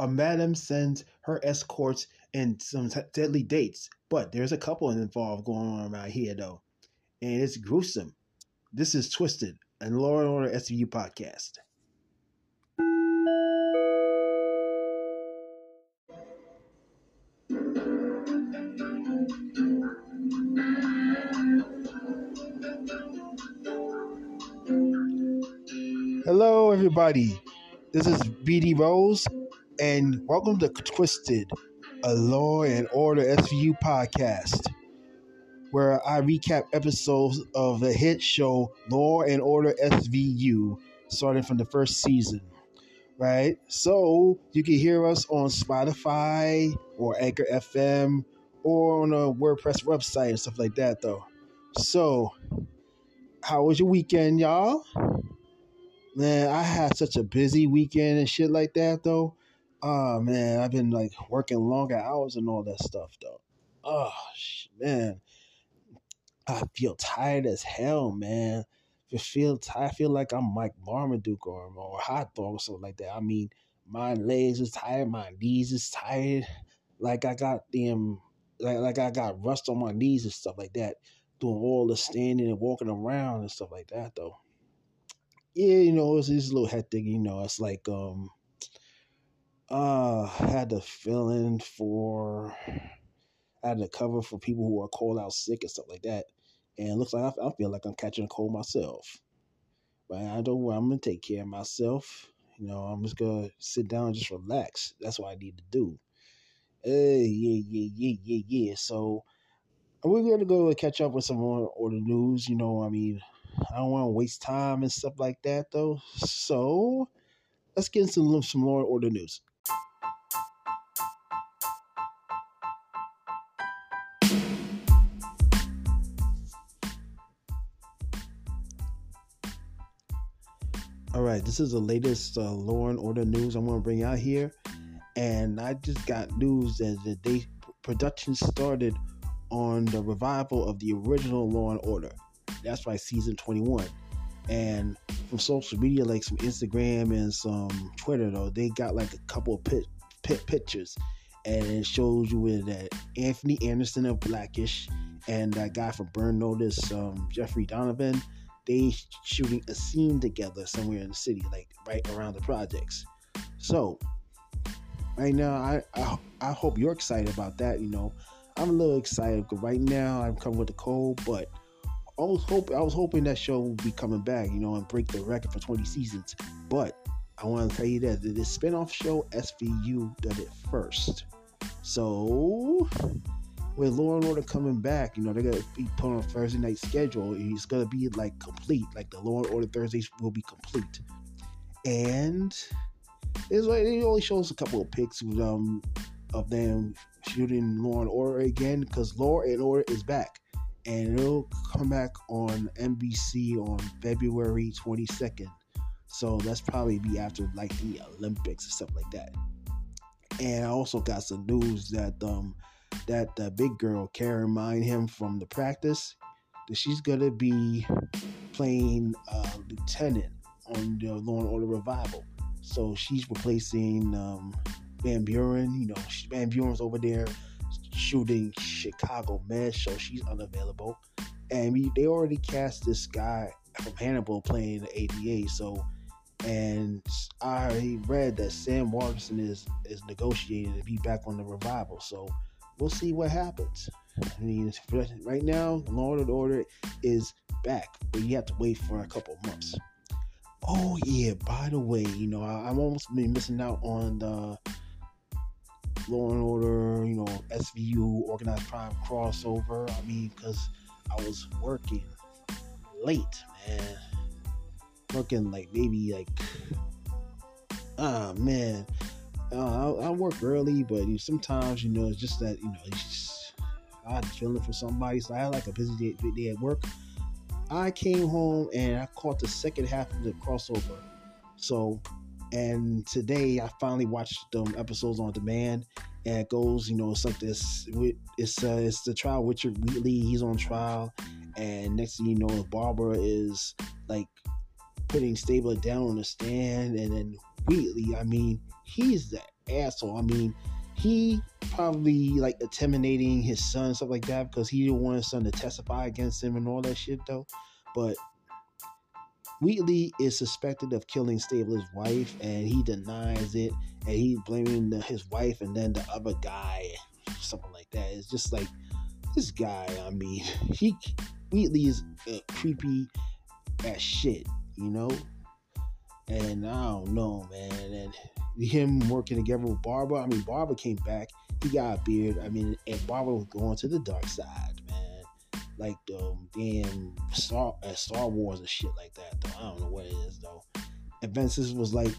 a madam sends her escorts and some t- deadly dates. But there's a couple involved going on around here, though. And it's gruesome. This is Twisted, and Law and Order SVU podcast. Hello, everybody. This is BD Rose, and welcome to Twisted, a Law and Order SVU podcast, where I recap episodes of the hit show Law and Order SVU, starting from the first season. Right? So you can hear us on Spotify or Anchor FM or on a WordPress website and stuff like that, though. So, how was your weekend, y'all? Man, I had such a busy weekend and shit like that though. Oh man, I've been like working longer hours and all that stuff though. Oh man, I feel tired as hell, man. I feel tired. I feel like I'm Mike Marmaduke or or hot dog or something like that. I mean, my legs is tired, my knees is tired. Like I got them, like like I got rust on my knees and stuff like that. Doing all the standing and walking around and stuff like that though yeah, you know, it's, it's a little hectic. You know, it's like um, uh, had to fill in for, I had to cover for people who are called out sick and stuff like that. And looks like I, I feel like I'm catching a cold myself. But I don't. I'm gonna take care of myself. You know, I'm just gonna sit down and just relax. That's what I need to do. Yeah, yeah, yeah, yeah, yeah. So we're gonna go catch up with some more order news. You know, I mean, I don't want to waste time and stuff like that, though. So let's get into some, some Law Order news. Right, this is the latest uh, Law and Order news I'm going to bring out here, and I just got news that the day production started on the revival of the original Law and Order. That's why season 21. And from social media, like some Instagram and some Twitter, though, they got like a couple of pit, pit pictures. And it shows you with that Anthony Anderson of Blackish and that guy from Burn Notice, um, Jeffrey Donovan, they shooting a scene together somewhere in the city, like right around the projects. So, right now, I, I, I hope you're excited about that. You know, I'm a little excited because right now I'm coming with the cold, but I was hope I was hoping that show would be coming back, you know, and break the record for 20 seasons. But I want to tell you that the spinoff show SVU did it first. So with Law and Order coming back, you know, they're gonna be put on a Thursday night schedule. It's gonna be like complete, like the Law and Order Thursdays will be complete. And it's like it only shows a couple of pics of um of them shooting Law and Order again because Law and Order is back and it'll come back on NBC on February 22nd. So that's probably be after like the Olympics or stuff like that. And I also got some news that um that the big girl Karen him from the practice that she's gonna be playing uh, lieutenant on the Law and Order revival. So she's replacing um, Van Buren. You know, Van Buren's over there shooting Chicago Med, so she's unavailable. And we, they already cast this guy from Hannibal playing the ADA. So, and I read that Sam Waterston is is negotiating to be back on the revival. So we'll see what happens. I mean, right now, Law and Order is back, but you have to wait for a couple months. Oh yeah, by the way, you know I, have almost been missing out on the Law and Order, you know, SVU, Organized Crime crossover. I mean, because I was working late, man. Working like maybe like, ah, man. Uh, I, I, work early, but sometimes, you know, it's just that, you know, it's just, I had feeling for somebody. So I had like a busy day, day at work. I came home and I caught the second half of the crossover. So and today I finally watched them episodes on demand. And it goes, you know, it's like this. It's uh, it's the trial Richard Wheatley. He's on trial, and next thing you know, Barba is like putting Stabler down on the stand, and then Wheatley. I mean, he's the asshole. I mean, he probably like intimidating his son stuff like that because he didn't want his son to testify against him and all that shit though. But Wheatley is suspected of killing Stabler's wife, and he denies it, and he's blaming the, his wife and then the other guy, something like that. It's just like this guy. I mean, he Wheatley is uh, creepy as shit, you know. And I don't know, man. And him working together with Barba. I mean, Barba came back. He got a beard. I mean, and Barba was going to the dark side, man. Like the um, damn Star uh, Star Wars and shit like that. Though I don't know what it is though. And Vincent was like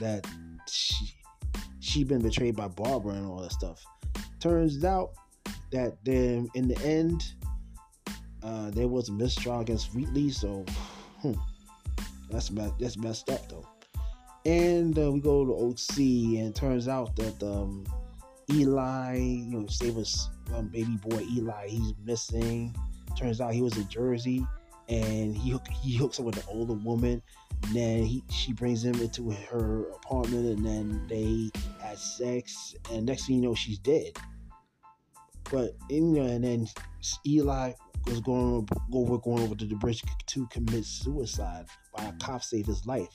that. She she been betrayed by Barbara and all that stuff. Turns out that then in the end, uh, there was a mistrial against Wheatley. So hmm, that's about that's messed up though. And uh, we go to OC, and it turns out that um, Eli, you know, Stabler's um, baby boy Eli, he's missing. Turns out he was in Jersey, and he hook, he hooks up with an older woman. And then he she brings him into her apartment, and then they had sex. And next thing you know, she's dead. But you know, and then Eli was going over going over to the bridge to commit suicide by a cop saved his life.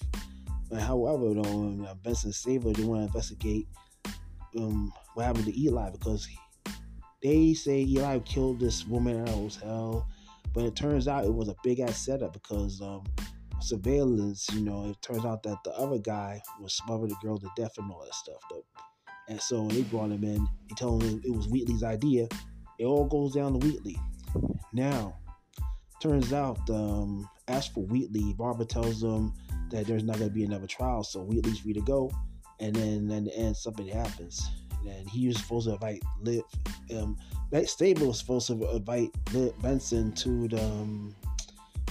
But however, though, um, Benson Stabler they want to investigate um, what happened to Eli because he, they say Eli killed this woman at a hotel, but it turns out it was a big ass setup because um, surveillance. You know, it turns out that the other guy was smothering the girl to death and all that stuff. Though. And so they brought him in. They told him it was Wheatley's idea. It all goes down to Wheatley. Now, turns out, um, as for Wheatley, Barba tells them that there's not going to be another trial, so Wheatley's free to go. And then, in the end, something happens. And he was supposed to invite Liv. Um, that Stabler was supposed to invite Liv Benson to the, um,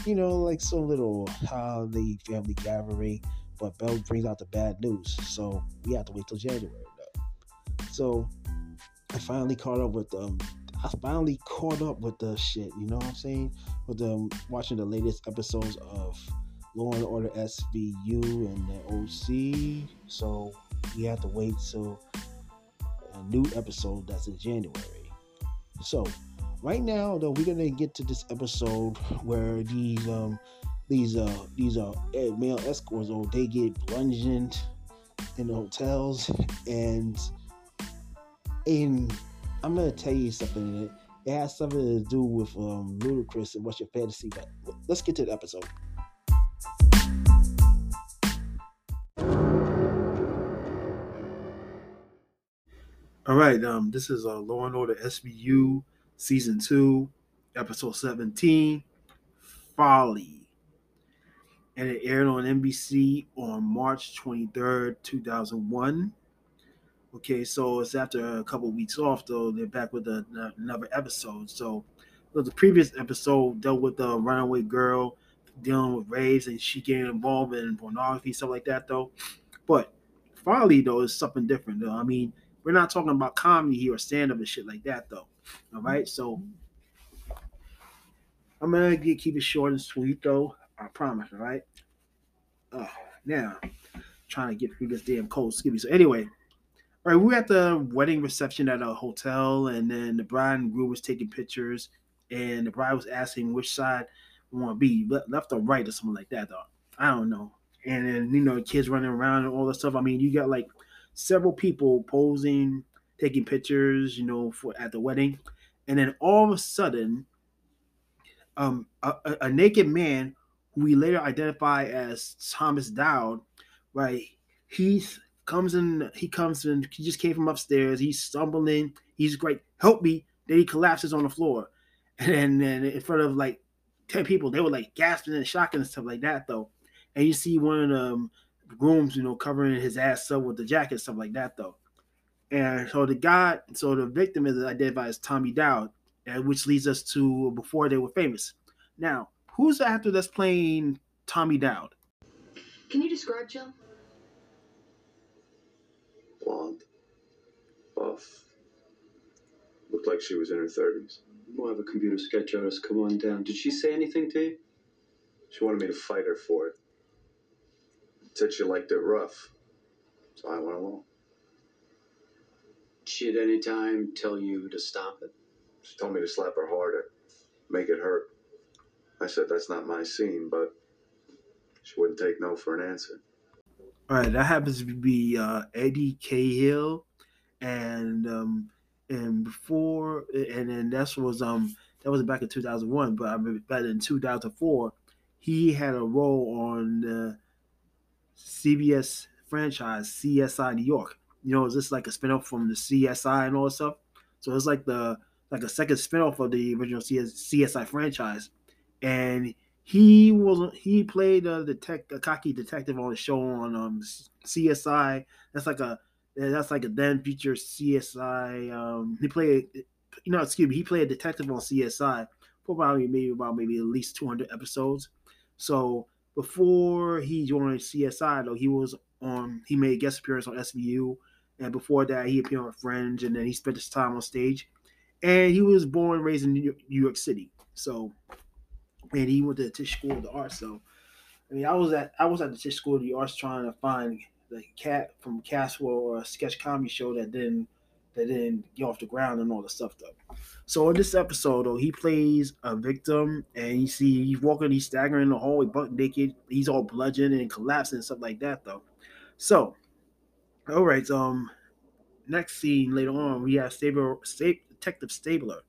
you know, like some little holiday family gathering. But Bell brings out the bad news, so we have to wait till January. Though. So I finally caught up with um, I finally caught up with the shit. You know what I'm saying? With them watching the latest episodes of Law and Order SVU and the OC. So we have to wait till a new episode that's in January. So right now, though, we're gonna get to this episode where these um these uh these uh male escorts or oh, they get plunged in the hotels and in I'm gonna tell you something. It has something to do with um, Ludacris and what's your fantasy. But let's get to the episode. All right, um, this is uh, Law and Order SVU season two, episode seventeen, Folly, and it aired on NBC on March twenty third, two thousand one. Okay, so it's after a couple of weeks off, though. They're back with a, another episode. So the previous episode dealt with the runaway girl dealing with raves and she getting involved in pornography, stuff like that, though. But Folly, though, is something different, though. I mean, we're not talking about comedy here or stand up and shit like that, though. All right, so I'm gonna get, keep it short and sweet, though. I promise, all right? Oh, now, trying to get through this damn cold. Me. So, anyway. Right, we were at the wedding reception at a hotel, and then the bride and groom was taking pictures, and the bride was asking which side we want to be, left or right or something like that. Though I don't know. And then you know, kids running around and all that stuff. I mean, you got like several people posing, taking pictures, you know, for at the wedding, and then all of a sudden, um, a, a naked man who we later identify as Thomas Dowd, right? He's comes in, he comes in, he just came from upstairs, he's stumbling, he's great, help me. Then he collapses on the floor. And then in front of like 10 people, they were like gasping and shocking and stuff like that, though. And you see one of the um, grooms, you know, covering his ass up with the jacket, stuff like that, though. And so the guy, so the victim is identified as Tommy Dowd, which leads us to before they were famous. Now, who's the actor that's playing Tommy Dowd? Can you describe Jill? Blonde, buff. Looked like she was in her 30s. We'll have a computer sketch artist come on down. Did she say anything to you? She wanted me to fight her for it. Said she liked it rough, so I went along. she at any time tell you to stop it? She told me to slap her harder, make it hurt. I said that's not my scene, but she wouldn't take no for an answer. All right, that happens to be uh, Eddie Cahill, and um, and before, and then that was um that was back in two thousand one, but I mean, back in two thousand four, he had a role on the CBS franchise CSI New York. You know, is this like a spinoff from the CSI and all that stuff? So it's like the like a second spinoff of the original CSI franchise, and he was he played a detect a cocky detective on a show on um CSI. That's like a that's like a then feature CSI. Um, he played you know excuse me he played a detective on CSI for probably maybe about maybe at least two hundred episodes. So before he joined CSI though he was on he made guest appearance on SVU, and before that he appeared on Friends, and then he spent his time on stage. And he was born and raised in New York City. So and he went to the Tisch School of the Arts. So, I mean, I was at I was at the Tisch School of the Arts trying to find the cat from Caswell or a sketch comedy show that didn't that didn't get off the ground and all the stuff though. So in this episode though, he plays a victim and you see he's walking, he's staggering in the hallway, buck naked, he's all bludgeoned and collapsing and stuff like that though. So, all right, um, next scene later on, we have Stabler, Stab, Detective Stabler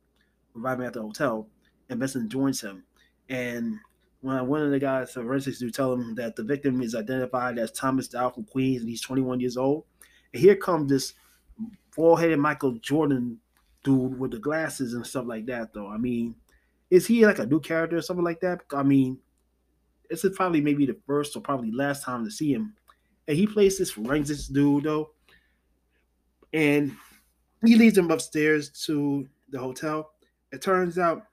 arriving at the hotel, and Benson joins him. And when one of the guys forensics do tell him that the victim is identified as Thomas Dowd from Queens and he's 21 years old. And here comes this bald-headed Michael Jordan dude with the glasses and stuff like that, though. I mean, is he like a new character or something like that? I mean, this is probably maybe the first or probably last time to see him. And he plays this forensics dude, though. And he leads him upstairs to the hotel. It turns out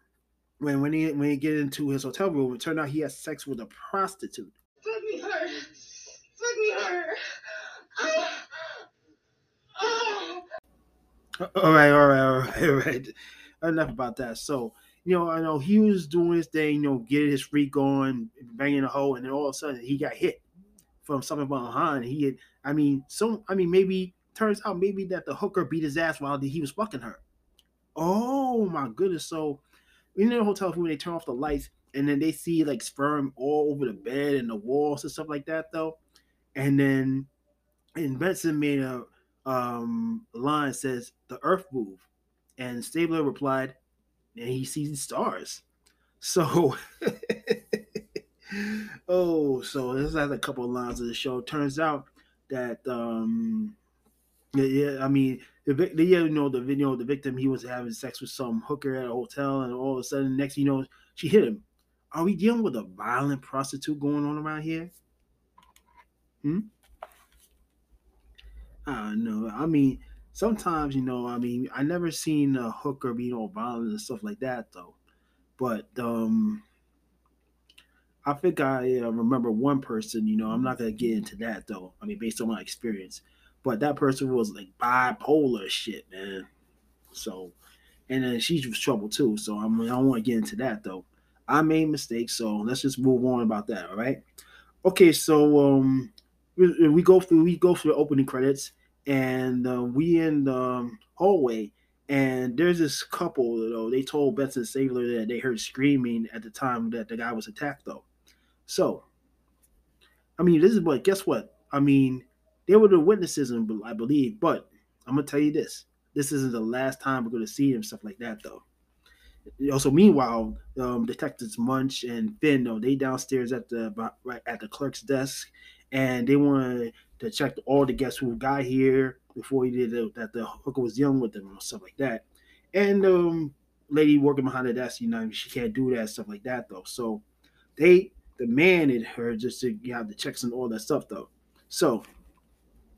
when when he when he get into his hotel room, it turned out he has sex with a prostitute. Fuck me hard. Fuck me hard. Ah. Ah. All right, all right, all right, all right. Enough about that. So, you know, I know he was doing his thing, you know, getting his freak going, banging a hole, and then all of a sudden he got hit from something behind. He had, I mean, so I mean, maybe turns out maybe that the hooker beat his ass while he was fucking her. Oh my goodness! So in the hotel room, they turn off the lights and then they see like sperm all over the bed and the walls and stuff like that, though. And then, and Benson made a um, line says the Earth move, and Stabler replied, and he sees stars. So, oh, so this has a couple of lines of the show. Turns out that um, yeah, yeah, I mean, the, you know, the video, the victim, he was having sex with some hooker at a hotel, and all of a sudden, next you know, she hit him. Are we dealing with a violent prostitute going on around here? Hmm. I know. I mean, sometimes you know, I mean, I never seen a hooker being all violent and stuff like that though. But um, I think I uh, remember one person. You know, I'm not gonna get into that though. I mean, based on my experience but that person was like bipolar shit, man. So, and then she was trouble too. So I mean, I don't want to get into that though. I made mistakes, so let's just move on about that. All right. Okay, so um, we, we go through we go through the opening credits, and uh, we in the hallway, and there's this couple. Though they told Benson Stabler that they heard screaming at the time that the guy was attacked. Though, so I mean, this is what. Guess what? I mean, they were the witnesses, I believe. But I'm gonna tell you this: this isn't the last time we're gonna see them stuff like that, though. Also, meanwhile, um, detectives Munch and Fin, though, they downstairs at the right at the clerk's desk, and they wanted to check all the guests who got here before he did it, that the hooker was dealing with them and stuff like that. And um, lady working behind the desk, you know, she can't do that stuff like that though. So they demanded her just to have the checks and all that stuff though. So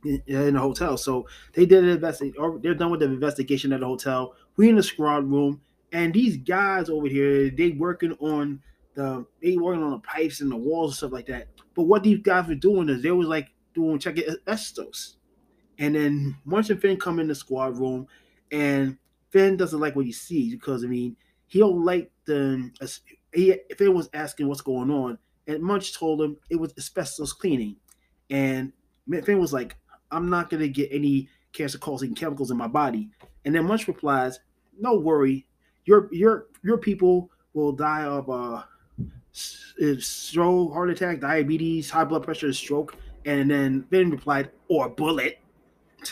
in the hotel. So they did an investigation, or they're done with the investigation at the hotel. We in the squad room, and these guys over here, they working on the they working on the pipes and the walls and stuff like that. But what these guys were doing is they was like doing checking asbestos. And then Munch and Fin come in the squad room, and Fin doesn't like what he sees because I mean he don't like the he Fin was asking what's going on, and Munch told him it was asbestos cleaning, and Fin was like, I'm not gonna get any cancer causing chemicals in my body. And then Munch replies, No worry, your your your people will die of uh stroke, heart attack, diabetes, high blood pressure, stroke. And then Ben replied, or bullet.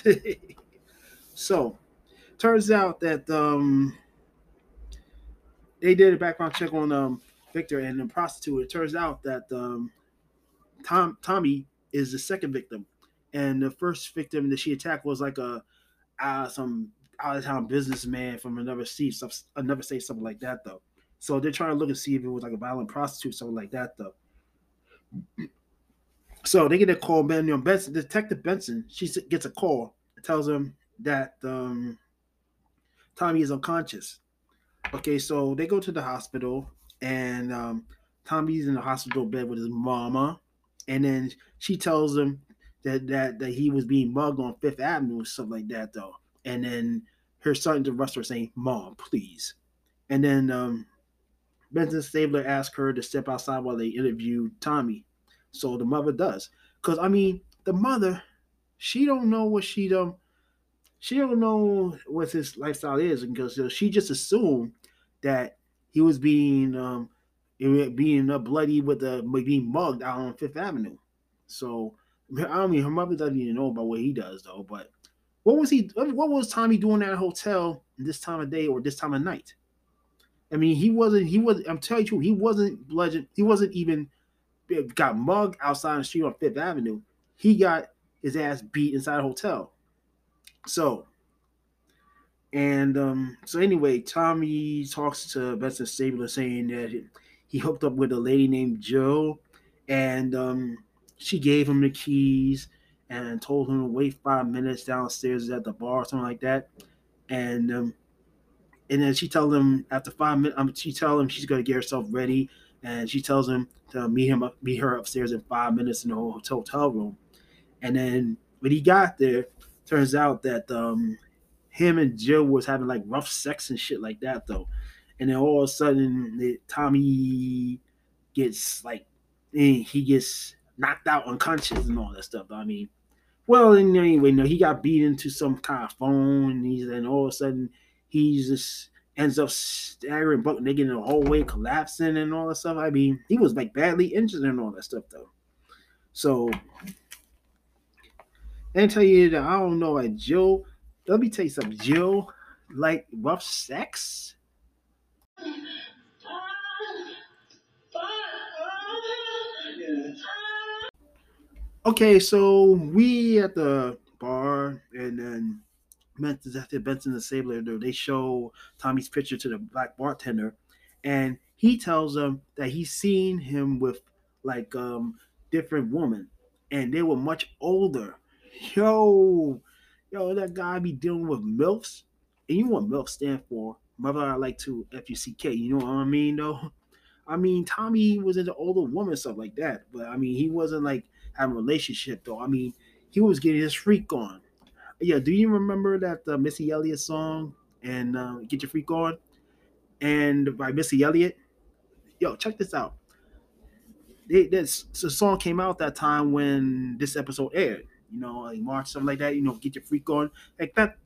so turns out that um they did a background check on um Victor and the prostitute. It turns out that um Tom Tommy is the second victim, and the first victim that she attacked was like a uh, some out of town businessman from another state, another state, something like that though. So they're trying to look and see if it was like a violent prostitute, something like that though. So they get a call, man. You know, Benson, Detective Benson, she gets a call, tells him that um, Tommy is unconscious. Okay, so they go to the hospital, and um, Tommy's in the hospital bed with his mama, and then she tells him that that that he was being mugged on Fifth Avenue or something like that, though. And then her son to Ruster saying, "Mom, please." And then um, Benson Stabler asks her to step outside while they interview Tommy. So the mother does, because I mean, the mother, she don't know what she don't, she don't know what his lifestyle is, because she just assumed that he was being um being uh, bloody with the being mugged out on Fifth Avenue. So I mean, her mother doesn't even know about what he does though. But what was he? What was Tommy doing at a hotel this time of day or this time of night? I mean, he wasn't. He was. I'm telling you, he wasn't bludgeoned. He wasn't even got mugged outside the street on Fifth Avenue. He got his ass beat inside a hotel. So, and um, so anyway, Tommy talks to Benson Stabler saying that he hooked up with a lady named Joe, and um, she gave him the keys and told him to wait five minutes downstairs at the bar, or something like that. And um, and then she tells him after five minutes, um, she tells him she's to get herself ready, and she tells him to meet him up, meet her upstairs in five minutes in the hotel room. And then when he got there, turns out that um, him and Jill was having like rough sex and shit like that though. And then all of a sudden, Tommy gets like eh, he gets knocked out unconscious and all that stuff. I mean, well, anyway, no, he got beat into some kind of phone, and he's and all of a sudden he just ends up staggering buck naked in the hallway, collapsing and all that stuff. I mean, he was like badly injured and all that stuff though. So and tell you that I don't know like Jill. Let me tell you something, Jill like rough sex. Okay, so we at the bar and then Benson, Benson and Stabler, they show Tommy's picture to the black bartender, and he tells them that he's seen him with like um different women, and they were much older. Yo, yo, that guy be dealing with milfs, and you know what milf stand for? Mother, I like to F U C K. You know what I mean, though. I mean, Tommy was into older woman stuff like that, but I mean, he wasn't like having a relationship though. I mean, he was getting his freak on yeah, do you remember that uh, Missy Elliott song and uh, "Get Your Freak On" and by Missy Elliott? Yo, check this out. They, this the song came out that time when this episode aired. You know, like March something like that. You know, get your freak on. Like that.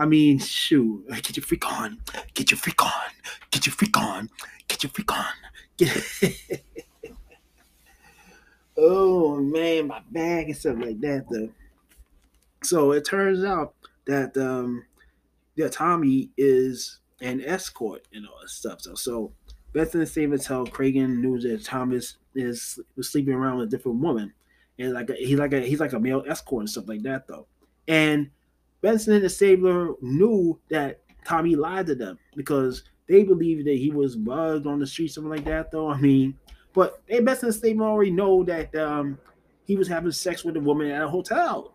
I mean, shoot, get your freak on, get your freak on, get your freak on, get your freak on. Get oh man, my bag and stuff like that though. So it turns out that um yeah, Tommy is an escort and all that stuff. So so Benson and Stevens tell Cragen knew that Thomas is was sleeping around with a different woman. And like a, he's like a he's like a male escort and stuff like that though. And Benson and the Stabler knew that Tommy lied to them because they believed that he was bugged on the street, something like that though. I mean, but they Benson and the statement already know that um, he was having sex with a woman at a hotel.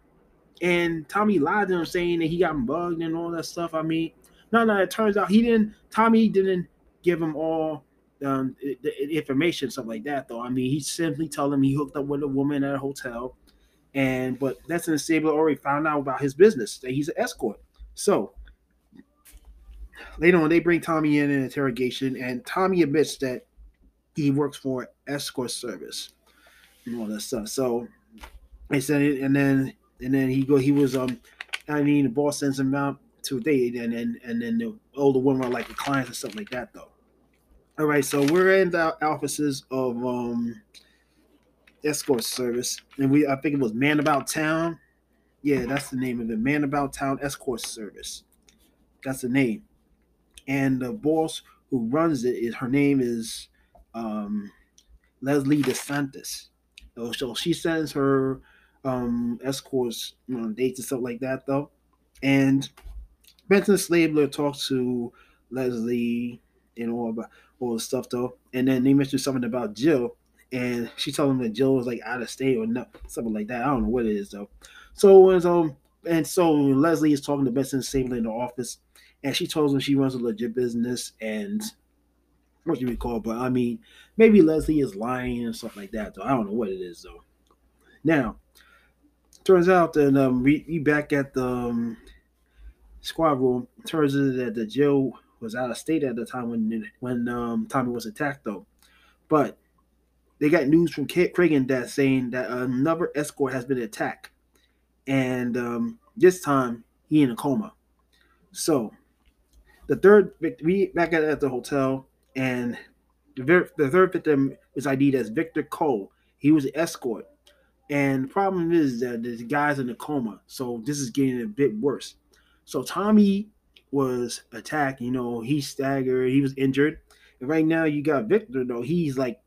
And Tommy lied to him saying that he got bugged and all that stuff. I mean, no, no, it turns out he didn't, Tommy didn't give him all um, the information, stuff like that, though. I mean, he simply told him he hooked up with a woman at a hotel. And, but that's the Stabler already found out about his business, that he's an escort. So, later on, they bring Tommy in an interrogation, and Tommy admits that he works for escort service. and all that stuff. So they said it, and then and then he go he was um I mean the boss sends him out to a date, and then and then the older women are like the clients and stuff like that though. All right, so we're in the offices of um escort service, and we I think it was Man About Town. Yeah, that's the name of it. Man About Town Escort Service. That's the name. And the boss who runs it is her name is um, Leslie DeSantis. So, so she sends her um, escorts on dates and stuff like that, though. And Benson Stabler talks to Leslie and all about all the stuff, though. And then they mention something about Jill, and she told him that Jill was like out of state or something like that. I don't know what it is though. So and um and so Leslie is talking to Benson Stabler in the office, and she tells him she runs a legit business and what you recall, but I mean maybe Leslie is lying and stuff like that. Though I don't know what it is though. Now, turns out that um we, we back at the um, squad room. Turns out that the Jill was out of state at the time when when um, Tommy was attacked though, but they got news from Cragen that saying that another escort has been attacked, and um, this time he in a coma. So the third we back at, the hotel, and the, the third victim is ID'd as Victor Cole. He was an escort, and the problem is that the guy's in a coma, so this is getting a bit worse. So Tommy was attacked. You know, he staggered. He was injured. And right now you got Victor though. He's like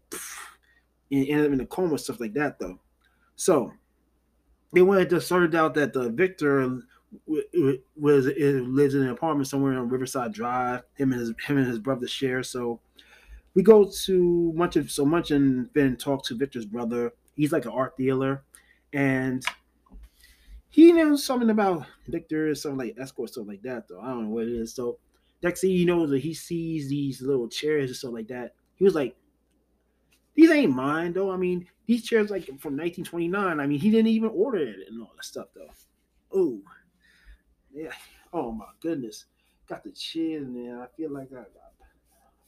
and ended up in a coma, stuff like that, though. So they wanted to sort out that the Victor was lives in an apartment somewhere on Riverside Drive. Him and his him and his brother share. So we go to much of so Munch and Fin talk to Victor's brother. He's like an art dealer, and he knows something about Victor, something like escort, stuff like that. Though I don't know what it is. So next thing he knows that he sees these little chairs and stuff like that. He was like, these ain't mine though. I mean, these chairs like from 1929. I mean, he didn't even order it and all that stuff though. Oh, yeah. Oh my goodness, got the chin and I feel like I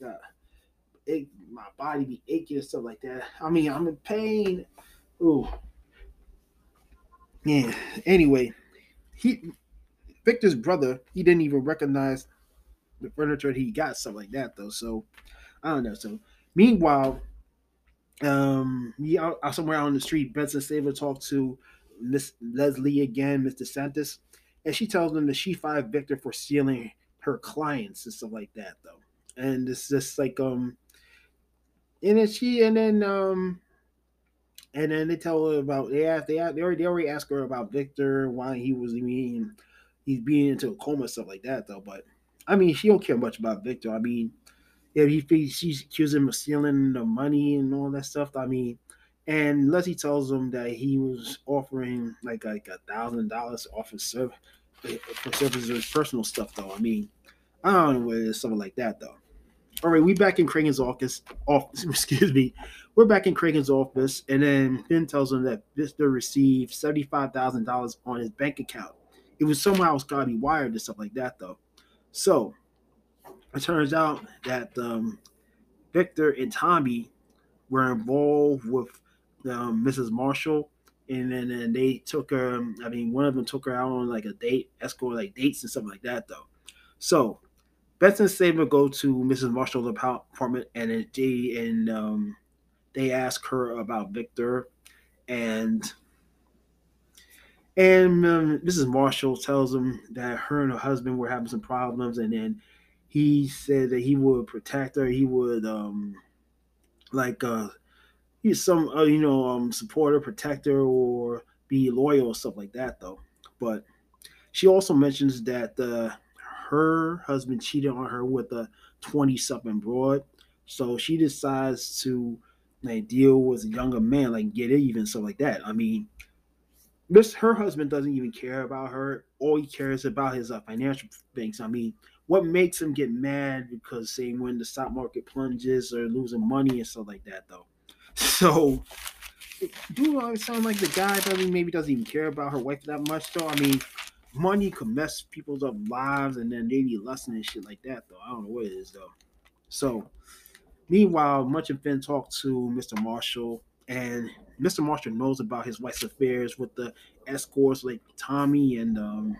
got, got my body be aching and stuff like that. I mean, I'm in pain. Oh, yeah. Anyway, he Victor's brother, he didn't even recognize the furniture that he got, stuff like that though. So I don't know. So meanwhile, um, yeah, out somewhere out on the street, Benson Stabler talked to Miss Leslie again, Mr. Santos, and she tells him that she fired Victor for stealing her clients and stuff like that, though. And it's just like um, and then she and then um, and then they tell her about ask they they already they already asked her about Victor why he was being he's being into a coma stuff like that though. But I mean, she don't care much about Victor. I mean, yeah, he she's accusing him of stealing the money and all that stuff. I mean, and Leslie tells him that he was offering like like a thousand dollars off his eh, service for services his personal stuff though. I mean, I don't know what it is, something like that though. All right, we back in Cragen's office. Office, excuse me. We're back in Cragen's office, and then Fin tells him that Victor received seventy-five thousand dollars on his bank account. It was somehow it's gotta be wired and stuff like that though. So it turns out that um, Victor and Tommy were involved with um, Mrs. Marshall, and then and they took her. I mean, one of them took her out on like a date, escort like dates and stuff like that, though. So Benson and Saber go to Mrs. Marshall's apartment, and they and um, they ask her about Victor, and and um, Mrs. Marshall tells them that her and her husband were having some problems, and then he said that he would protect her. He would um like uh he's some uh, you know um supporter, protector, or be loyal or stuff like that though. But she also mentions that uh, her husband cheated on her with a twenty something broad, so she decides to like deal with a younger man, like get it even stuff like that. I mean, this her husband doesn't even care about her. All he cares about his uh, financial things. I mean, what makes him get mad because say when the stock market plunges or losing money and stuff like that though. So do I sound like the guy doesn't maybe doesn't even care about her wife that much though? I mean, money could mess people's up lives and then they be lusting and shit like that though. I don't know what it is though. So meanwhile, Munch and Fin talk to Mr. Marshall and Mr. Marshall knows about his wife's affairs with the escorts like Tommy and um,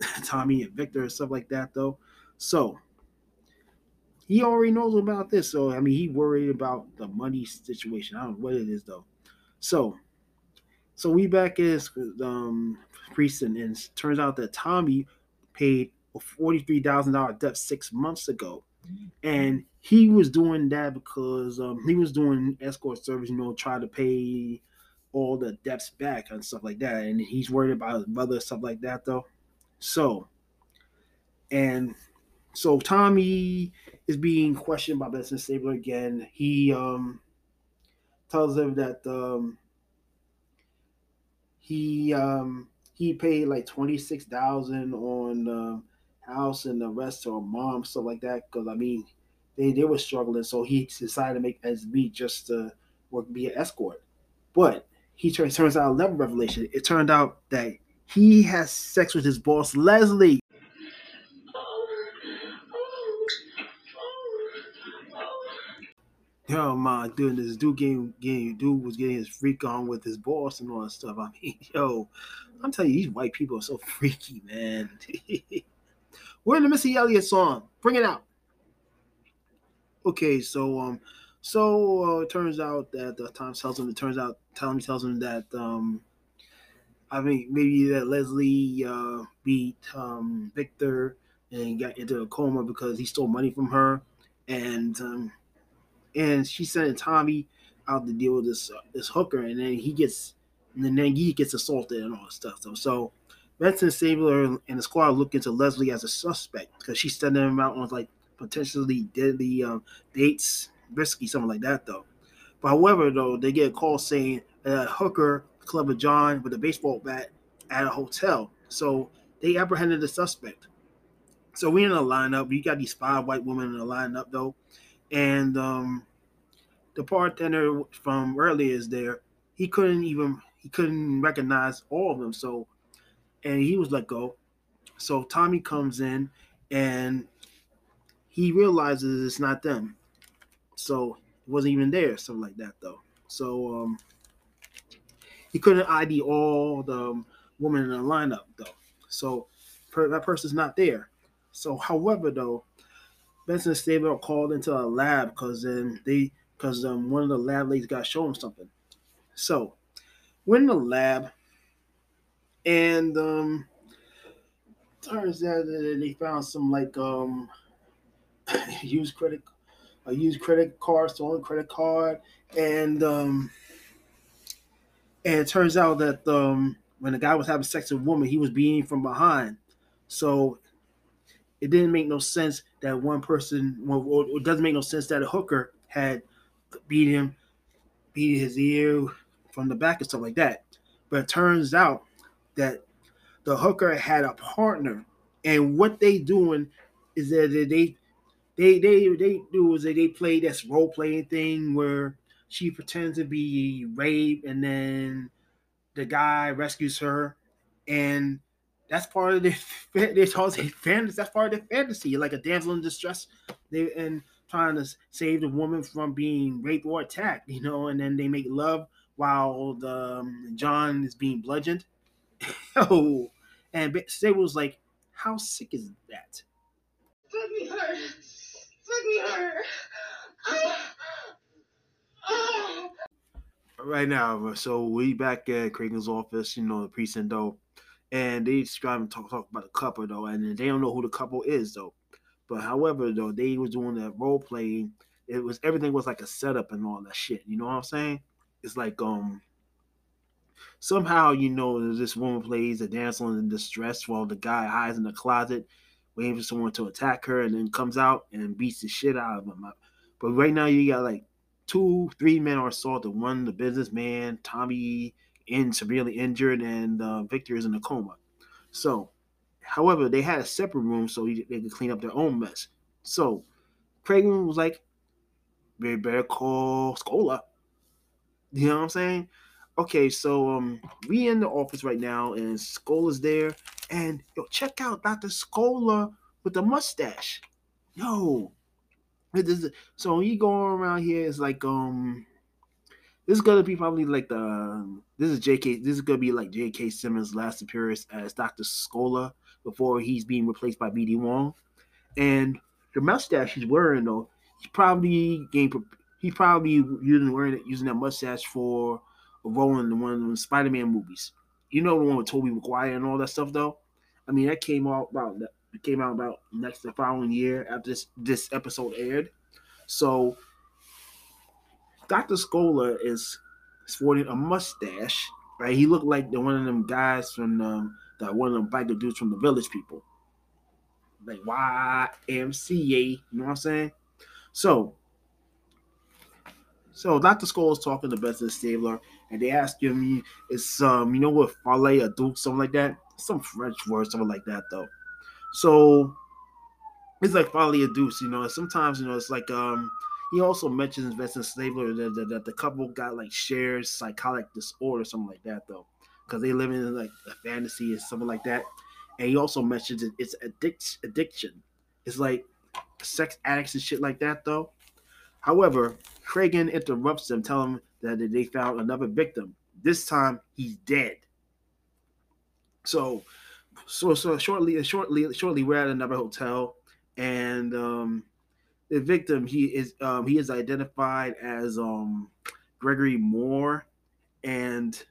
Tommy and Victor and stuff like that, though. So he already knows about this. So I mean, he worried about the money situation. I don't know what it is though. So, so we back is um and turns out that Tommy paid a forty three thousand dollar debt six months ago, and he was doing that because um, he was doing escort service, you know, try to pay all the debts back and stuff like that, and he's worried about his brother stuff like that though. So, and so Tommy is being questioned by Benson Stabler again. He um tells him that um he um he paid like twenty six thousand on the house and the rest to her mom stuff like that because I mean they they were struggling so he decided to make meet just to work be an escort, but he turns turns out another revelation. It turned out that he has sex with his boss Leslie. Oh my goodness, dude getting, getting dude was getting his freak on with his boss and all that stuff. I mean, yo, I'm telling you, these white people are so freaky, man. We're in the Missy Elliott song. Bring it out. Okay, so um, so uh, it turns out that uh, Tom tells him. It turns out Tommy tells him that um, I mean maybe that Leslie uh beat um Victor and got into a coma because he stole money from her, and um, and she sent Tommy out to deal with this uh, this hooker, and then he gets and then he gets assaulted and all this stuff. So, so Benson Stabler and the squad look into Leslie as a suspect because she's sending him out on like potentially deadly um, dates, risky something like that though. But however, though they get a call saying a hooker, Clever John, with a baseball bat at a hotel. So they apprehended the suspect. So we in a lineup. We got these five white women in the lineup though, and um, the bartender from earlier is there. He couldn't even he couldn't recognize all of them. So, and he was let go. So Tommy comes in and he realizes it's not them. So it wasn't even there, something like that though. So um, he couldn't ID all the women in the lineup though. So per, that person's not there. So, however, though, Benson Stabler called into a lab because then they because um, one of the lab ladies got shown something. So we're in the lab, and um, turns out that they found some like um used credit a used credit card, stolen credit card, and um and it turns out that um when the guy was having sex with a woman, he was beating from behind. So it didn't make no sense that one person well, it doesn't make no sense that a hooker had beat him, beat his ear from the back and stuff like that. But it turns out that the hooker had a partner, and what they doing is that they they they they do is that they play this role playing thing where she pretends to be raped, and then the guy rescues her, and that's part of the they told fantasy. That's part of the fantasy, like a damsel in distress. They and trying to save the woman from being raped or attacked, you know, and then they make love while the um, John is being bludgeoned. oh, and was like, "How sick is that?" Fuck me hard. Fuck me hard. Ah. Right now, so we back at Cragen's office, you know, the precinct though, and they describe and talk, talk about the couple though, and they don't know who the couple is though. But however, though, they was doing that role playing. It was everything was like a setup and all that shit. You know what I'm saying? It's like um somehow you know this woman plays a damsel in distress while the guy hides in the closet, waiting for someone to attack her, and then comes out and beats the shit out of him. But right now you got like two, three men are assaulted. One, the businessman, Tommy, in severely injured, and uh, Victor is in a coma. So However, they had a separate room so they could clean up their own mess. So Craig was like, "We better call Skola." You know what I'm saying? Okay, so um, we in the office right now, and Skola's there, and yo, check out Doctor Skola with the mustache. Yo, so he going around here, it's like um, this is gonna be probably like the this is J.K. This is gonna be like J.K. Simmons' last appearance as Doctor Skola before he's being replaced by B.D. Wong, and the mustache he's wearing though, he's probably game. he's probably using wearing it using that mustache for a role in one of the Spider-Man movies. You know the one with Tobey Maguire and all that stuff though. I mean that came out about it came out about next the following year after this this episode aired. So Dr. Skola is sporting a mustache, right? He looked like the one of them guys from um, that one of them biker dudes from the Village People, like YMCA. You know what I'm saying? So, so Dr. Skull is talking to Benson Stabler, and they ask him, "Is um, you know what, Farley or Duke, something like that? Some French word, something like that, though." So it's like Farley or Deuce, you know. Sometimes, you know, it's like um he also mentions Benson Stabler that, that, that, the couple got like shared psychotic disorder, something like that, though, because they live in like a fantasy or something like that. And he also mentions it, it's addict, addiction. It's like sex addicts and shit like that, though. However, Cragen interrupts them, telling them that they found another victim. This time, he's dead. So, so, so shortly, shortly, shortly, we're at another hotel, and um, the victim he is um, he is identified as um, Gregory Moore, and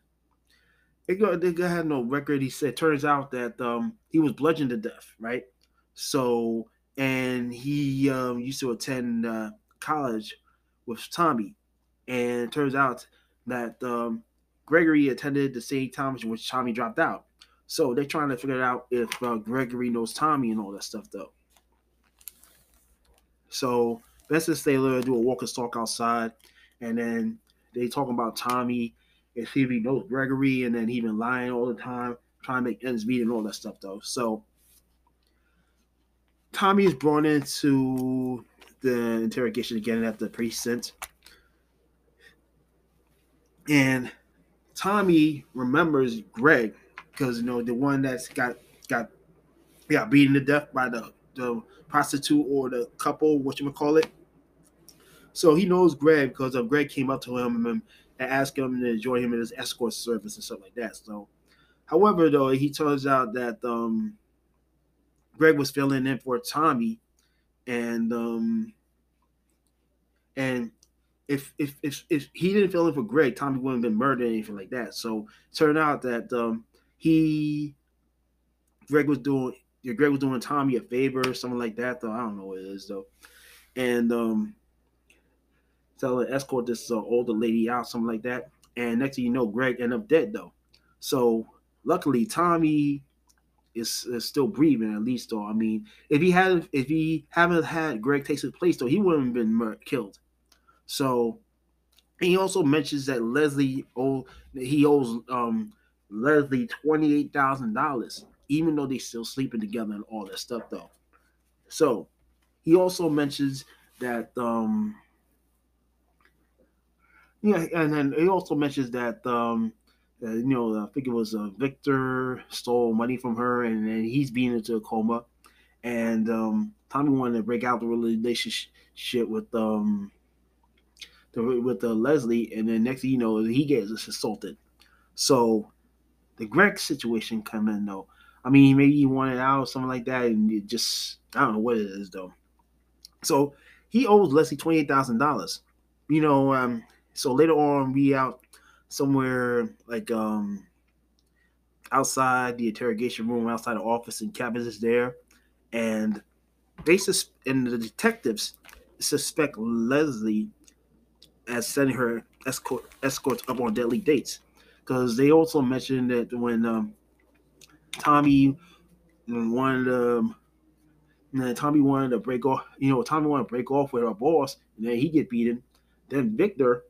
they go they had no record. He said turns out that um, he was bludgeoned to death, right? So and he um, used to attend uh, college with Tommy, and turns out that um, Gregory attended the same in which Tommy dropped out. So they're trying to figure out if uh, Gregory knows Tommy and all that stuff, though. So Benson Stabler do a walk and talk outside, and then they talking about Tommy and see if he knows Gregory, and then he been lying all the time, trying to make ends meet and all that stuff though. So Tommy is brought into the interrogation again at the precinct. And Tommy remembers Greg because you know the one that's got got got beaten to death by the the prostitute or the couple, what you would call it. So he knows Greg because of Greg came up to him and, and asked him to join him in his escort service and stuff like that. So, however, though he turns out that um, Greg was filling in for Tommy, and um, and if if if if he didn't fill in for Greg, Tommy wouldn't have been murdered or anything like that. So, turned out that um, he Greg was doing Greg was doing Tommy a favor or something like that, though. I don't know what it is though. And um tell her escort this uh, older lady out, something like that. And next thing you know, Greg ended up dead though. So luckily Tommy is, is still breathing at least though. I mean, if he had if he haven't had Greg take his place though, he wouldn't have been mur- killed. So he also mentions that Leslie owe he owes um Leslie twenty eight thousand dollars even though they're still sleeping together and all that stuff though. So he also mentions that um yeah, and then he also mentions that um uh, you know I think it was uh, Victor stole money from her and then he's being into a coma and um Tommy wanted to break out the relationship with um the, with the Leslie and then next thing you know he gets assaulted. So the Greg situation come in though. I mean, maybe he wanted out or something like that, and it just I don't know what it is though. So he owes Leslie twenty eight thousand dollars. You know, um, so later on we out somewhere like um outside the interrogation room, outside the office, and Cabot is there, and they sus- and the detectives suspect Leslie as sending her escort escorts up on deadly dates because they also mentioned that when um, Tommy wanted to, and Tommy wanted to break off. You know, Tommy wanted to break off with our boss, and then he get beaten. Then Victor,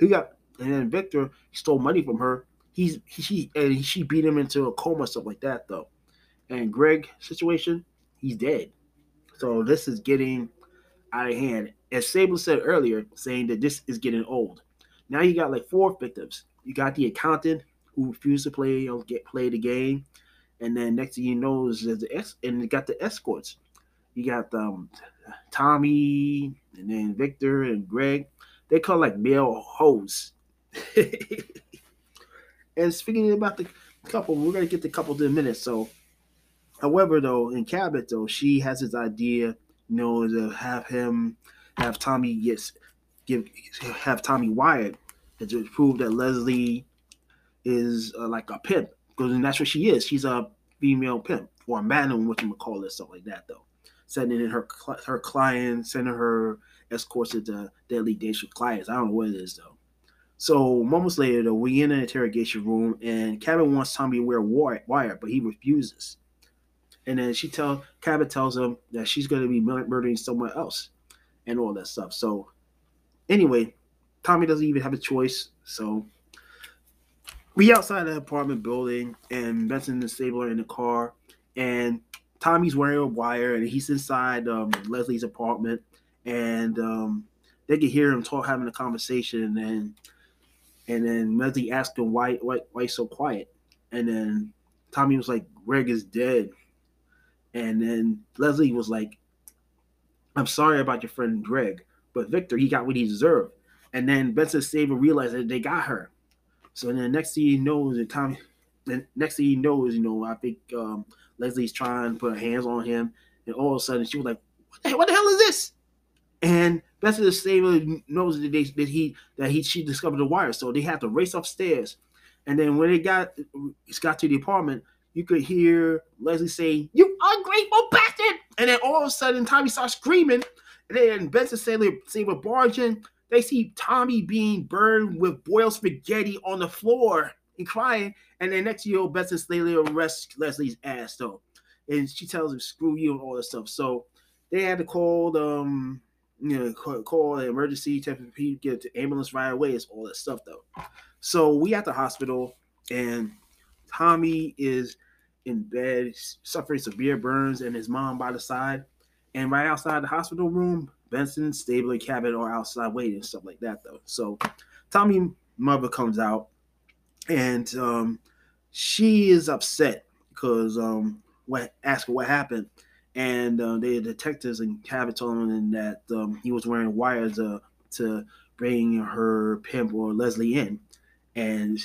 he got, and then Victor stole money from her. He's he, she and she beat him into a coma, stuff like that, though. And Greg situation, he's dead. So this is getting out of hand. As Stabler said earlier, saying that this is getting old. Now you got like four victims. You got the accountant who refused to play or get play the game. And then next thing you know is the ex and you got the escorts. You got um, Tommy and then Victor and Greg. they call like male hoes. and speaking about the couple, we're gonna get the couple in a minute. So, however, though, in Cabot, though, she has this idea, you know, to have him have Tommy gets give have Tommy wired to prove that Leslie is uh, like a pimp because that's what she is. She's a female pimp or a madam, what you would call it, stuff like that, though. Sending in her her clients, sending her escorts into deadly dates with clients. I don't know what it is though. So moments later, though, we in an interrogation room, and Cabot wants Tommy to wear wire, but he refuses. And then she tell Cabot tells him that she's going to be murdering someone else, and all that stuff. So anyway, Tommy doesn't even have a choice. So we outside the apartment building, and Benson and Stabler in the car, and Tommy's wearing a wire, and he's inside um, Leslie's apartment, and um, they can hear him talk, having a conversation, and and then Leslie asked him why why why so quiet, and then Tommy was like, "Greg is dead," and then Leslie was like, "I'm sorry about your friend Greg, but Victor, he got what he deserved." And then Benson Stabler realized that they got her. So then next thing he knows, and Tommy, the next thing he knows, you know, I think um, Leslie's trying to put her hands on him, and all of a sudden she was like, "What the, what the hell is this?" And Benson the Stabler knows that, they, that he that he she discovered the wire, so they had to race upstairs. And then when it got it got to the apartment, you could hear Leslie say, "You ungrateful bastard!" And then all of a sudden, Tommy starts screaming. And then Benson Stabler, Stabler barging. They see Tommy being burned with boiled spaghetti on the floor and crying. And then next year, Benson Stabler arrests Leslie's ass though, and she tells him, "Screw you" and all this stuff. So they had to call um you know, call, call an emergency, get to ambulance right away. It's all that stuff though. So we at the hospital, and Tommy is in bed, suffering severe burns, and his mom by the side. And right outside the hospital room, Benson, Stabler, Cabot are outside waiting, stuff like that though. So Tommy mother comes out, and um, she is upset because um, what ask what happened and uh, the detectives and Cabot told him that um, he was wearing wires uh, to bring her pimp or Leslie in, and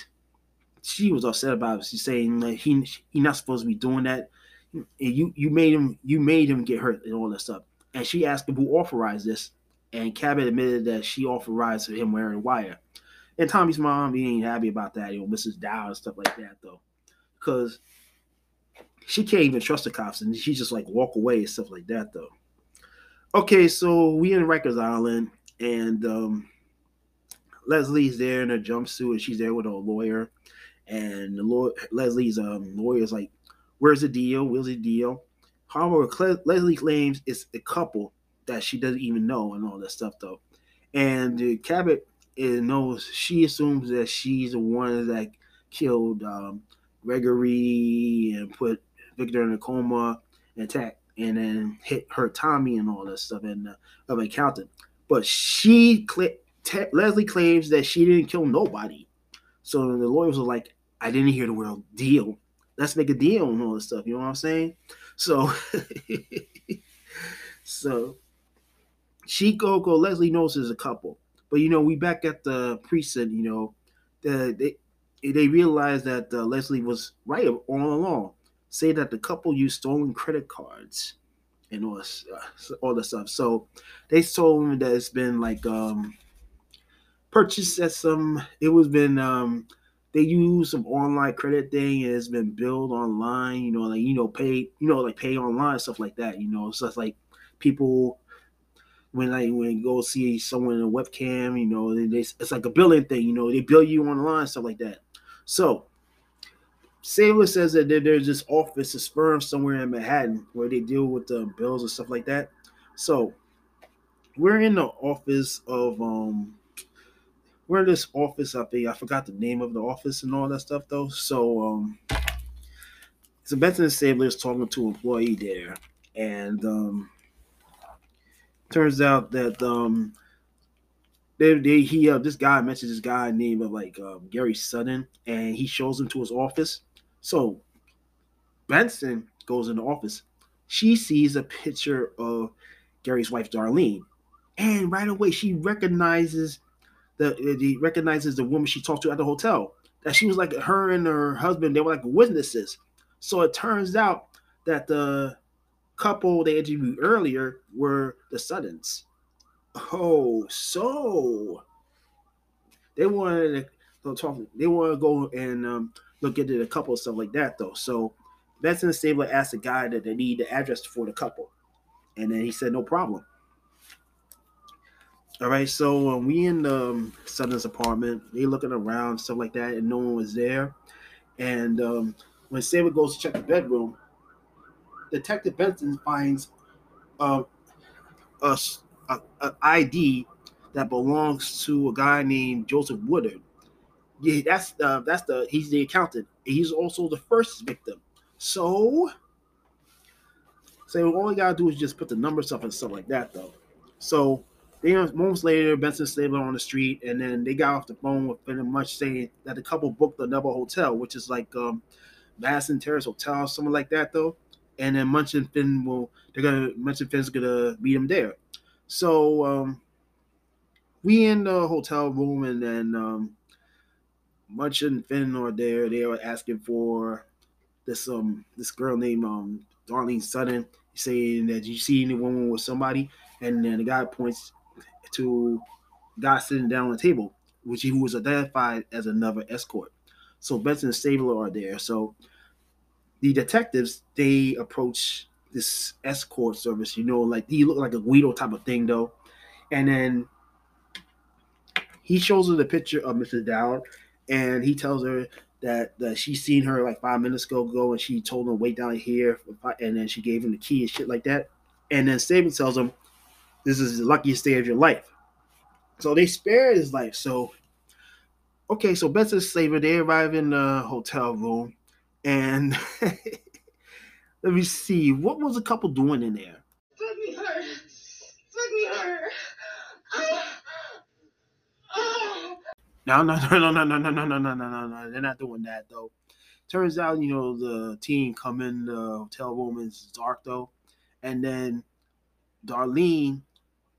she was upset about it. She's saying that he he not supposed to be doing that. And you you made him you made him get hurt and all that stuff. And she asked him who authorized this, and Cabot admitted that she authorized him wearing wire. And Tommy's mom he ain't happy about that, you know, Mrs. Dowd and stuff like that though, because she can't even trust the cops, and she just like walk away and stuff like that though. Okay, so we in Rikers Island, and um, Leslie's there in a jumpsuit, and she's there with a lawyer, and the lawyer Leslie's um, lawyer is like, "Where's the deal? Where's the deal?" However, Leslie claims it's a couple that she doesn't even know and all that stuff though, and uh, Cabot knows she assumes that she's the one that killed um, Gregory and put Victor in a coma, attack, and then hit her Tommy and all that stuff and uh, of an accountant. But she, te- Leslie claims that she didn't kill nobody. So the lawyers were like, I didn't hear the word deal. Let's make a deal and all this stuff. You know what I'm saying? So, so she go. Leslie knows there's a couple, but you know we back at the precinct. You know, the, they they realized that uh, Leslie was right all along say that the couple used stolen credit cards and all uh, all the stuff. So they told me that it's been like um, purchased at some. It was been um, they use some online credit thing and it's been billed online. You know, like you know, pay you know, like pay online stuff like that. You know, so it's like people when I when go see someone in a webcam, you know, they, it's like a billing thing. You know, they bill you online stuff like that. So Sailor says that there's this office, a firm somewhere in Manhattan where they deal with the bills and stuff like that. So we're in the office of um we're in this office I think I forgot the name of the office and all that stuff though. So um so Benson Stabler is talking to an employee there, and um turns out that um they, they he uh, this guy mentions this guy named of like um, Gary Sutton, and he shows him to his office, so Benson goes in the office. She sees a picture of Gary's wife, Darlene. And right away, she recognizes the he recognizes the woman she talked to at the hotel. That she was like her and her husband, they were like witnesses. So it turns out that the couple they interviewed earlier were the Suttons. Oh, so they wanted to talk. They want to go and um, look into the couple stuff like that, though. So Benson Stabler asked the guy that they need the address for the couple, and then he said no problem. All right, so we in the um, Sutton's apartment. They looking around, stuff like that, and no one was there. And um, when Stabler goes to check the bedroom, Detective Benson finds uh, a, a, a ID that belongs to a guy named Joseph Woodard. Yeah, that's uh, that's the he's the accountant. He's also the first victim. So, so all you gotta do is just put the numbers up and stuff like that, though. So, they moments later, Benson Stabler on the street, and then they got off the phone with pretty much saying that the couple booked another hotel, which is like um, Madison Terrace Hotel, something like that, though. And then Munch and Fin will they're gonna Munch and Fin's gonna meet him there. So um, we in the hotel room, and then um, Munch and Fin are there. They are asking for this um this girl named um Darlene Sutton, saying that you see any woman with somebody, and then the guy points to guy sitting down on the table, which he was identified as another escort. So Benson and Stabler are there. So the detectives they approach this escort service, you know, like he looked like a Guido type of thing though. And then he shows her the picture of Mrs. Dowd and he tells her that, that she seen her like five minutes ago go and she told him wait down here and then she gave him the key and shit like that. And then Stabler tells him this is the luckiest day of your life. So they spared his life. So okay, so Benson Stabler, they arrive in the hotel room and let me see, what was the couple doing in there? Fuck me hard. Fuck me hard. Ah. Ah. No, no, no, no, no, no, no, no, no, no, no, no. They're not doing that though. Turns out, you know, the team come in the hotel room and it's dark though, and then Darlene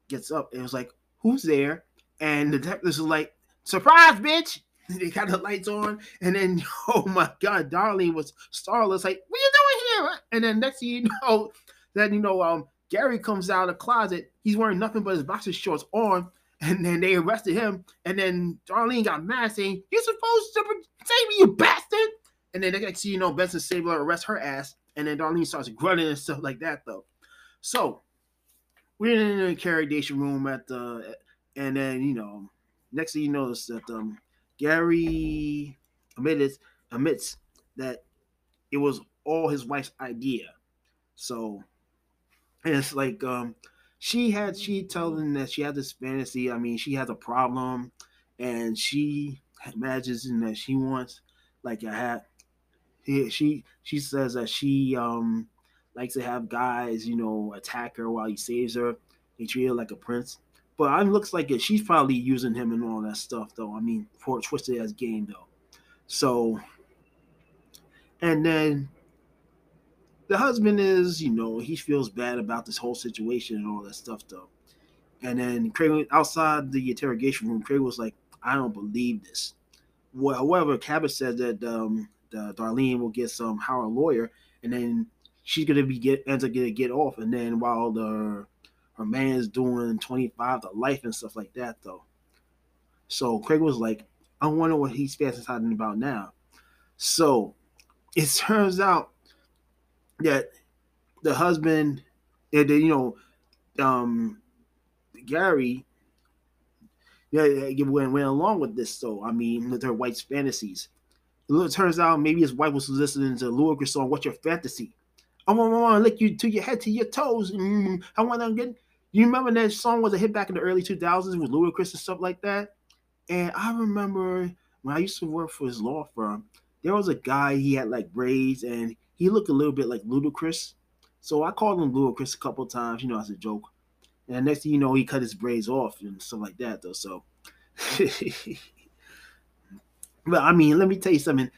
gets up and was like, "Who's there?" And the detectives are like, "Surprise, bitch!" They got the lights on, and then oh my god, Darlene was starless, like, "What are you doing here?" And then next thing you know, then you know, um, Gary comes out of the closet. He's wearing nothing but his boxer shorts on, and then they arrested him. And then Darlene got mad, saying, "You're supposed to save me, you bastard!" And then the next thing you know, Benson Stabler arrests her ass, and then Darlene starts grunting and stuff like that, though. So we're in the interrogation room at the, and then you know, next thing you notice that um, Gary admits admits that it was all his wife's idea. So and it's like um she had she him that she had this fantasy. I mean, she has a problem and she imagines that she wants like a hat. She she says that she um likes to have guys, you know, attack her while he saves her. He treat her like a prince. But it looks like it, she's probably using him and all that stuff, though. I mean, for twisted as game, though. So, and then the husband is, you know, he feels bad about this whole situation and all that stuff, though. And then Craig outside the interrogation room, Craig was like, "I don't believe this." Well, however, Cabot said that um, the Darlene will get some hire a lawyer, and then she's gonna be get ends up gonna get off, and then while the her man's doing twenty five to life and stuff like that, though. So Craig was like, "I wonder what he's fantasizing about now." So it turns out that the husband, and the you know, um, Gary, yeah, went, went along with this. So I mean, with her wife's fantasies. It turns out maybe his wife was listening to Ludacris song "What's Your Fantasy." I want, to lick you to your head to your toes. Mm, I want to get. You remember that song was a hit back in the early 2000s with Ludacris and stuff like that. And I remember when I used to work for his law firm, there was a guy he had like braids and he looked a little bit like Ludacris. So I called him Ludacris a couple times, you know, as a joke. And next thing you know, he cut his braids off and stuff like that, though. So, but I mean, let me tell you something.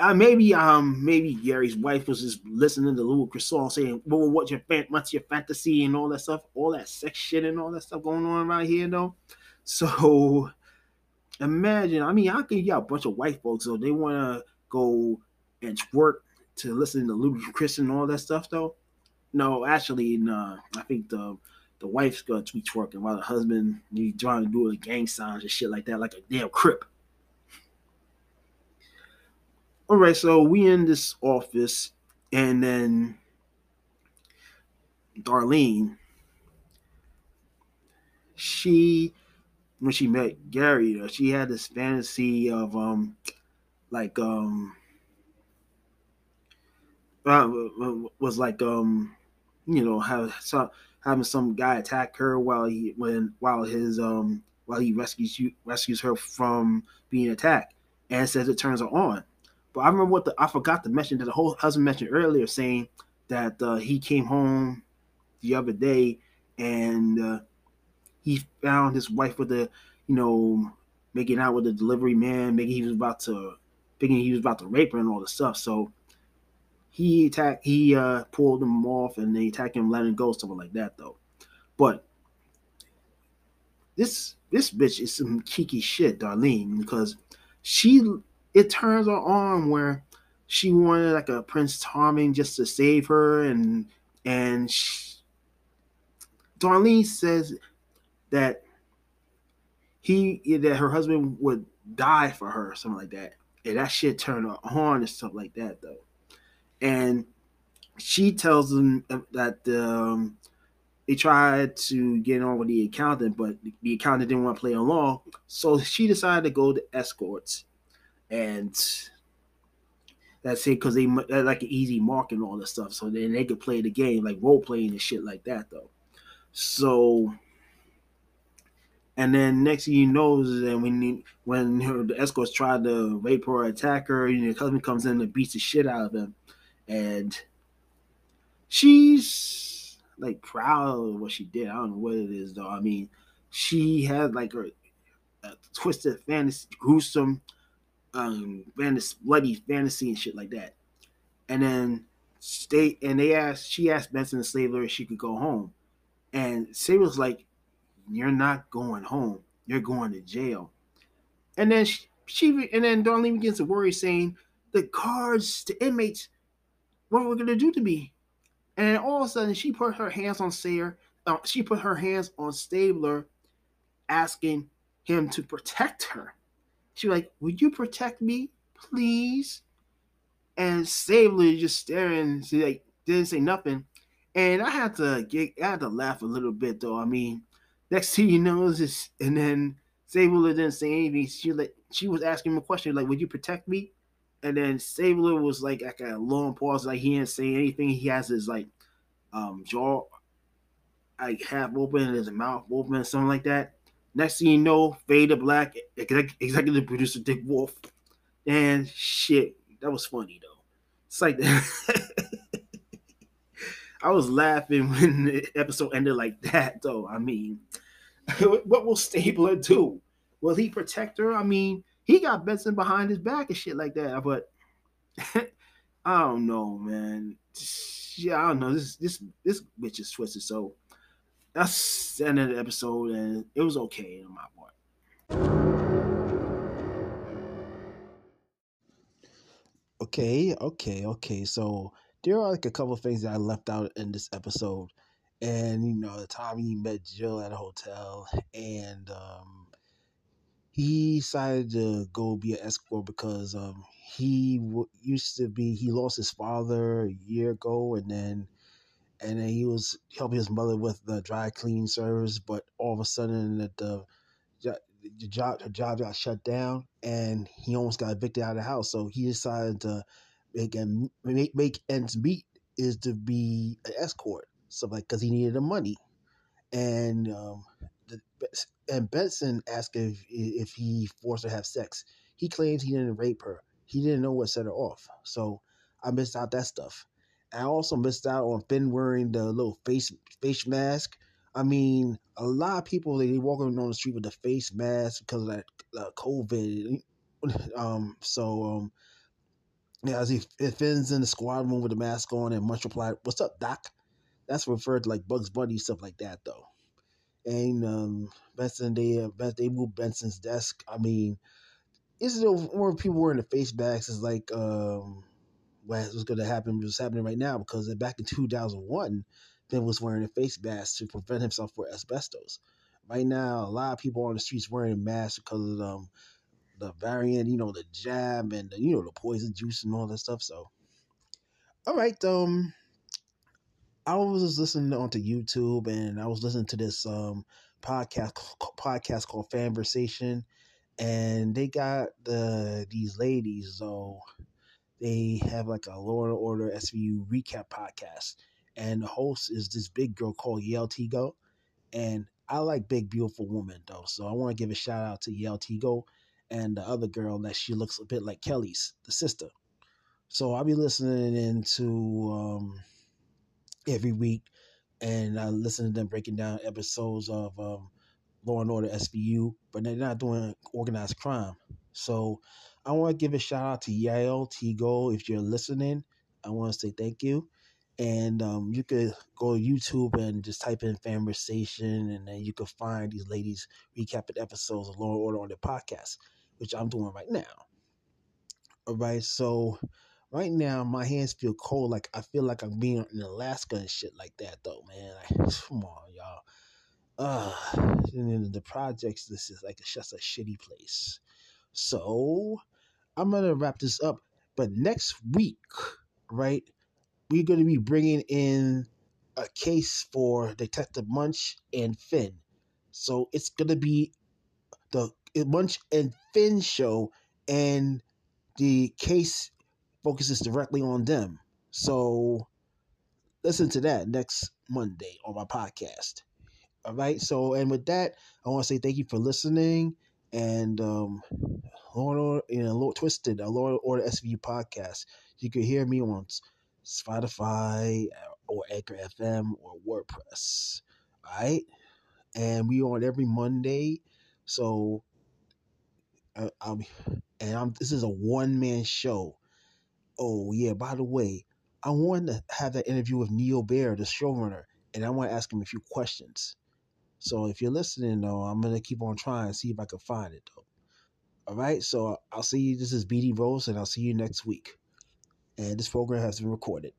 Uh, maybe um maybe Gary's wife was just listening to Ludacris song saying, "Well, what's your fan- what's your fantasy and all that stuff, all that sex shit and all that stuff going on around here, though." So imagine. I mean, I you got a bunch of white folks, so they want to go and twerk to listen to Ludacris and all that stuff, though. No, actually, no. I think the the wife's gonna be twerking while the husband he's trying to do the gang signs and shit like that, like a damn crip. All right, so we in this office, and then Darlene, she when she met Gary, she had this fantasy of um like um uh, was like um you know have some having some guy attack her while he when while his um while he rescues you rescues her from being attacked and says it turns her on. But I remember what the I forgot to mention that the whole husband mentioned earlier saying that uh, he came home the other day and uh, he found his wife with the you know making out with the delivery man, making he was about to thinking he was about to rape her and all the stuff. So he attacked he uh pulled him off and they attacked him, letting go, something like that though. But this this bitch is some kiki shit, Darlene, because she it turns her on where she wanted like a Prince Charming just to save her and and she, Darlene says that he that her husband would die for her, something like that. And that shit turned her on and stuff like that though and she tells them that um, they tried to get on with the accountant, but the accountant didn't want to play along. So she decided to go to escorts, and that's it because they like an easy mark and all this stuff. So then they could play the game like role playing and shit like that though. So. And then next thing you know, is then when when her, the escorts tried to rape her or attack her, you know, husband comes in and beats the shit out of him and she's like proud of what she did. I don't know what it is though. I mean, she had like a twisted fantasy, gruesome, um, fantasy, bloody fantasy and shit like that. And then stay and they asked she asked Benson and Stabler if she could go home. And Stabler's like, You're not going home. You're going to jail. And then she, she and then Darlene begins to worry, saying the guards, the inmates what are we gonna do to me? And all of a sudden, she put her hands on Sayer. Uh, she put her hands on Stabler, asking him to protect her. She was like, "Would you protect me, please?" And Stabler just staring. She like didn't say nothing. And I had to get, I had to laugh a little bit though. I mean, next thing you know is and then Stabler didn't say anything. She like she was asking him a question like, "Would you protect me?" And then Stabler was like like a long pause, like he didn't say anything. He has his like um jaw like half open and his mouth open, something like that. Next thing you know, fade to black, executive producer Dick Wolf. And shit, that was funny though. It's like that. I was laughing when the episode ended like that, though. I mean, what will Stabler do? Will he protect her? I mean, he got Benson behind his back and shit like that. But I don't know, man. Yeah, I don't know. This this this bitch is twisted. So that's the end of the episode, and it was okay on my part. Okay, okay, okay. So there are like a couple things that I left out in this episode, and you know, the time he met Jill at a hotel, and um, he decided to go be an escort because um, he w- used to be he lost his father a year ago and then and then he was helping his mother with the dry cleaning service but all of a sudden that the, the job the job got shut down and he almost got evicted out of the house so he decided to make and make, make ends meet is to be an escort so like because he needed the money and um, the, and Benson asked if if he forced her to have sex. He claims he didn't rape her. He didn't know what set her off. So I missed out that stuff. I also missed out on Fin wearing the little face face mask. I mean, a lot of people they walking on the street with the face mask because of that uh, COVID. Um, so um, yeah, as he Fin's in the squad room with the mask on and Munch replied, "What's up, Doc?" That's referred to like Bugs Bunny stuff like that, though. and um, Benson they they moved Benson's desk. I mean, is it more people wearing the face masks is like um, what's going to happen? What's happening right now because back in 2001, Ben was wearing a face mask to prevent himself from asbestos. Right now, a lot of people on the streets wearing masks because of um, the variant, you know, the jab and the, you know the poison juice and all that stuff. So, all right, um, I was listening onto YouTube and I was listening to this um podcast podcast called Fanversation, and they got the these ladies so they have like a Law and Order SVU recap podcast, and the host is this big girl called Yael Tigo, and I like big beautiful women though, so I want to give a shout out to Yael Tigo and the other girl that she looks a bit like Kelly's the sister. So I'll be listening into um, every week, and I listen to them breaking down episodes of um, Law and Order SVU, but they're not doing organized crime. So I want to give a shout out to Yael Tigo if you're listening. I want to say thank you. And um, you could go to YouTube and just type in Fanversation, and then you could find these ladies recapping episodes of Law and Order on their podcast, which I'm doing right now. All right, so right now my hands feel cold. Like I feel like I'm being in Alaska and shit like that, though, man. Like, come on, y'all. Uh, and the projects. This is like it's just a shitty place. So I'm gonna wrap this up. But next week, right, we're gonna be bringing in a case for Detective Munch and Fin. So it's gonna be the Munch and Fin show, and the case focuses directly on them. So listen to that next Monday on my podcast. All right. So, and with that, I want to say thank you for listening. And um, Lord, you know, Lord Twisted, a Lord Order SVU podcast. You can hear me on Spotify or Anchor FM or WordPress. All right. And we on every Monday. So, uh, I'm, and I'm, this is a one man show. Oh, yeah. By the way, I wanted to have that interview with Neil Baer, the showrunner, and I want to ask him a few questions. So if you're listening, though, I'm gonna keep on trying to see if I can find it, though. All right. So I'll see you. This is BD Rose, and I'll see you next week. And this program has been recorded.